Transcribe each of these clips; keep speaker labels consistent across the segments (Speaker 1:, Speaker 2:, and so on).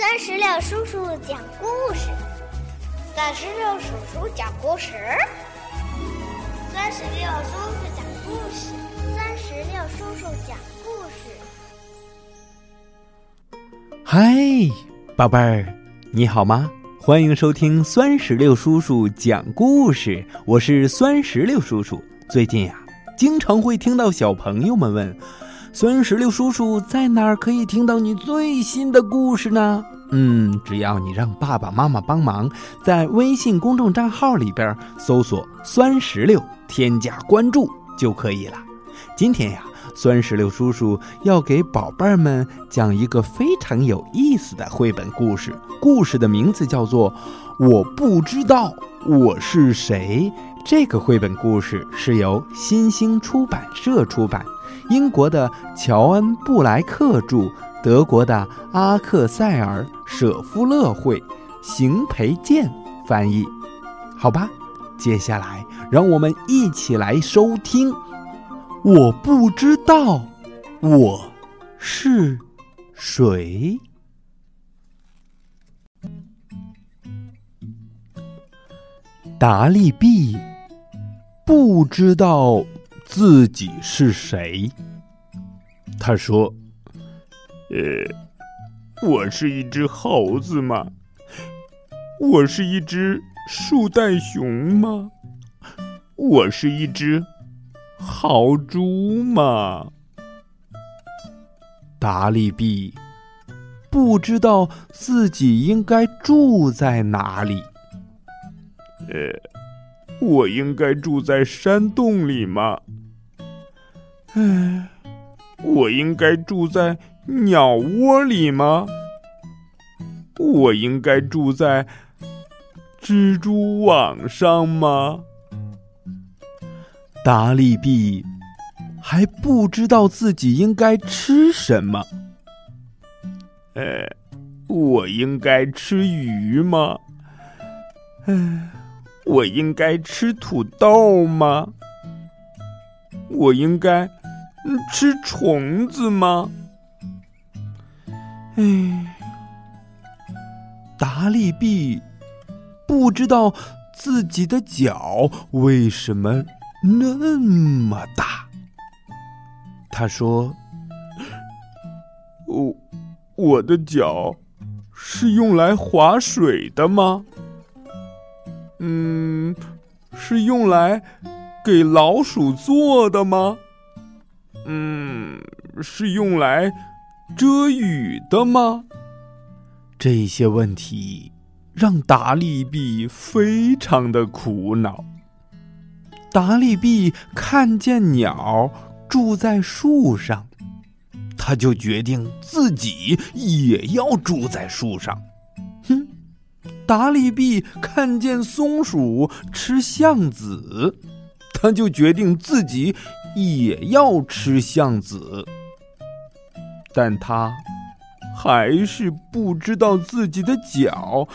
Speaker 1: 三十六叔叔讲故事，
Speaker 2: 三十六叔叔讲故事，
Speaker 1: 三十六叔叔讲故事，三十六叔叔讲故
Speaker 3: 事。嗨，宝贝儿，你好吗？欢迎收听酸石榴叔叔讲故事，我是酸石榴叔叔。最近呀，经常会听到小朋友们问。酸石榴叔叔在哪儿可以听到你最新的故事呢？嗯，只要你让爸爸妈妈帮忙，在微信公众账号里边搜索“酸石榴”，添加关注就可以了。今天呀，酸石榴叔叔要给宝贝儿们讲一个非常有意思的绘本故事，故事的名字叫做《我不知道我是谁》。这个绘本故事是由新星出版社出版。英国的乔恩·布莱克著，德国的阿克塞尔·舍夫勒绘，邢培建翻译。好吧，接下来让我们一起来收听。我不知道我是谁。达利毕不知道。自己是谁？他说：“
Speaker 4: 呃，我是一只猴子吗？我是一只树袋熊吗？我是一只豪猪吗？”
Speaker 3: 达利毕不知道自己应该住在哪里。
Speaker 4: 呃，我应该住在山洞里吗？唉，我应该住在鸟窝里吗？我应该住在蜘蛛网上吗？
Speaker 3: 达利毕还不知道自己应该吃什么。
Speaker 4: 呃，我应该吃鱼吗？唉，我应该吃土豆吗？我应该。吃虫子吗？
Speaker 3: 哎，达利毕不知道自己的脚为什么那么大。他说：“
Speaker 4: 我我的脚是用来划水的吗？嗯，是用来给老鼠做的吗？”嗯，是用来遮雨的吗？
Speaker 3: 这些问题让达利毕非常的苦恼。达利毕看见鸟住在树上，他就决定自己也要住在树上。达利毕看见松鼠吃橡子，他就决定自己。也要吃橡子，但他还是不知道自己的脚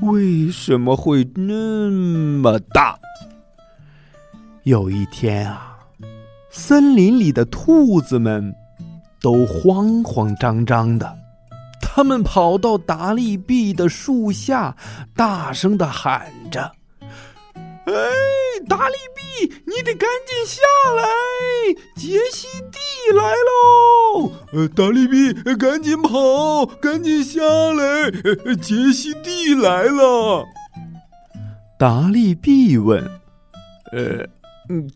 Speaker 3: 为什么会那么大。有一天啊，森林里的兔子们都慌慌张张的，他们跑到达利毕的树下，大声的喊着：“哎，达利毕！”你得赶紧下来，杰西蒂来喽！
Speaker 4: 呃，达利毕，赶紧跑，赶紧下来，杰西蒂来了。
Speaker 3: 达利毕问：“呃，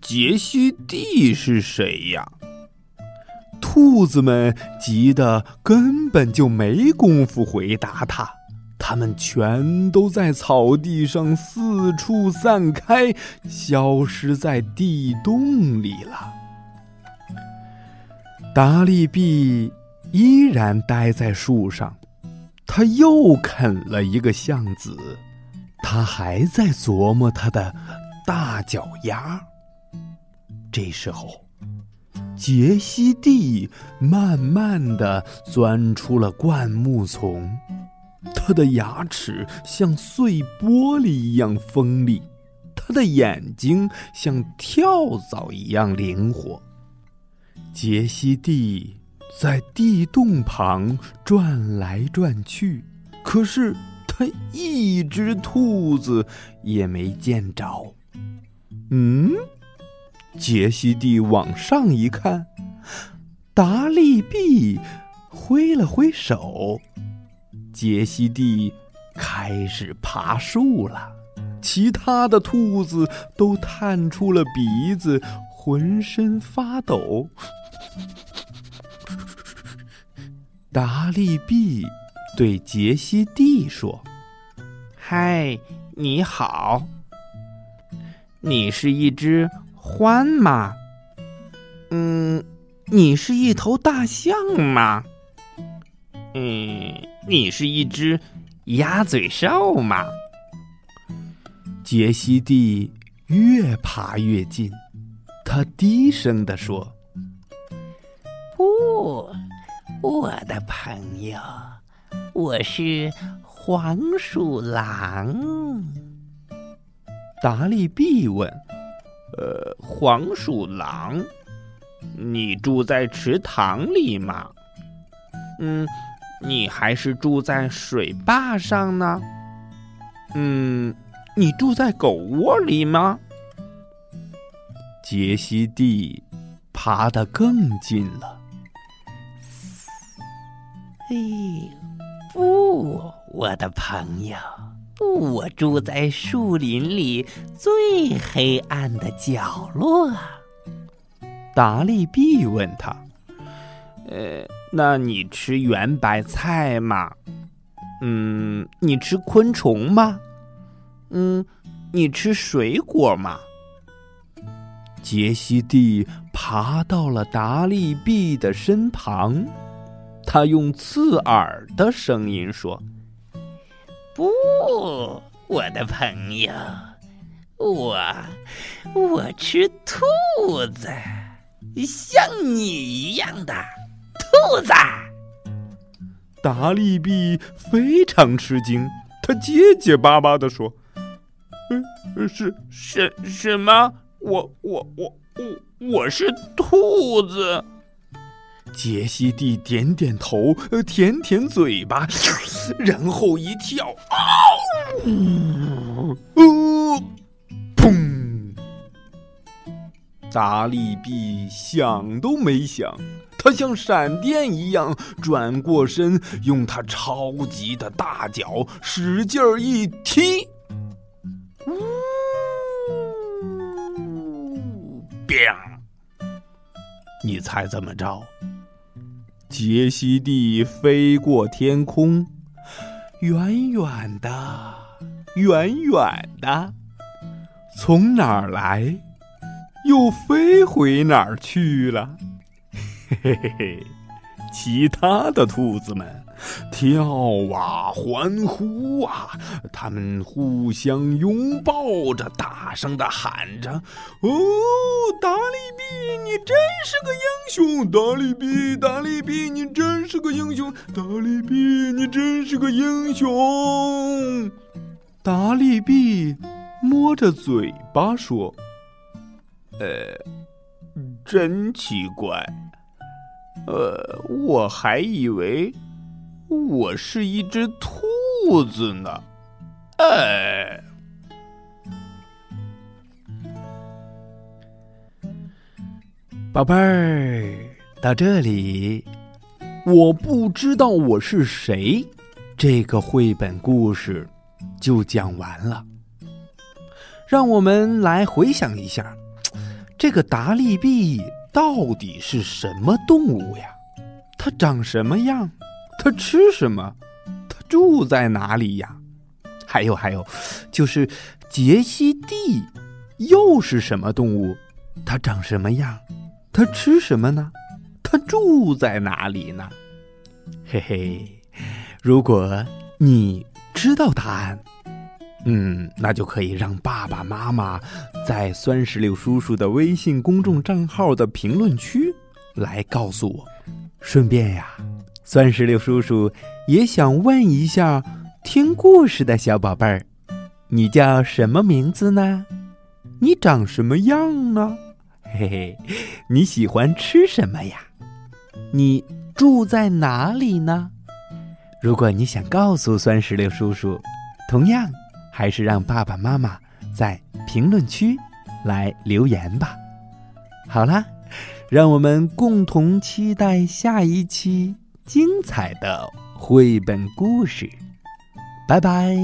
Speaker 3: 杰西蒂是谁呀？”兔子们急得根本就没工夫回答他。他们全都在草地上四处散开，消失在地洞里了。达利毕依然待在树上，他又啃了一个橡子，他还在琢磨他的大脚丫。这时候，杰西蒂慢慢的钻出了灌木丛。他的牙齿像碎玻璃一样锋利，他的眼睛像跳蚤一样灵活。杰西蒂在地洞旁转来转去，可是他一只兔子也没见着。嗯，杰西蒂往上一看，达利毕挥了挥手，杰西蒂开始爬树了。其他的兔子都探出了鼻子，浑身发抖。达利毕对杰西蒂说：“
Speaker 5: 嗨，你好。你是一只獾吗？嗯，你是一头大象吗？嗯，你是一只鸭嘴兽吗？”
Speaker 3: 杰西蒂越爬越近，他低声地说：“
Speaker 5: 不。”我的朋友，我是黄鼠狼。
Speaker 3: 达利毕问：“
Speaker 5: 呃，黄鼠狼，你住在池塘里吗？嗯，你还是住在水坝上呢？嗯，你住在狗窝里吗？”
Speaker 3: 杰西蒂爬得更近了。
Speaker 5: 哎，不，我的朋友，我住在树林里最黑暗的角落。
Speaker 3: 达利毕问他：“
Speaker 5: 呃，那你吃圆白菜吗？嗯，你吃昆虫吗？嗯，你吃水果吗？”
Speaker 3: 杰西蒂爬到了达利毕的身旁。他用刺耳的声音说：“
Speaker 5: 不，我的朋友，我我吃兔子，像你一样的兔子。”
Speaker 3: 达利毕非常吃惊，他结结巴巴的说：“
Speaker 4: 嗯，是什什么？我我我我我是兔子。”
Speaker 3: 杰西蒂点点头，舔舔嘴巴，然后一跳，啊！哦，砰！达利比想都没想，他像闪电一样转过身，用他超级的大脚使劲儿一踢，呜！biang！你猜怎么着？杰西蒂飞过天空，远远的，远远的，从哪儿来，又飞回哪儿去了？嘿嘿嘿嘿，其他的兔子们。跳啊，欢呼啊！他们互相拥抱着，大声的喊着：“哦，达利比，你真是个英雄！达利比，达利比，你真是个英雄！达利比，你真是个英雄！”达利比摸着嘴巴说：“
Speaker 4: 呃，真奇怪，呃，我还以为……”我是一只兔子呢，哎，
Speaker 3: 宝贝儿，到这里，我不知道我是谁，这个绘本故事就讲完了。让我们来回想一下，这个达利币到底是什么动物呀？它长什么样？他吃什么？他住在哪里呀？还有还有，就是杰西蒂又是什么动物？它长什么样？它吃什么呢？它住在哪里呢？嘿嘿，如果你知道答案，嗯，那就可以让爸爸妈妈在酸石榴叔叔的微信公众账号的评论区来告诉我。顺便呀。酸石榴叔叔也想问一下听故事的小宝贝儿，你叫什么名字呢？你长什么样呢？嘿嘿，你喜欢吃什么呀？你住在哪里呢？如果你想告诉酸石榴叔叔，同样还是让爸爸妈妈在评论区来留言吧。好啦，让我们共同期待下一期精彩的绘本故事。拜拜。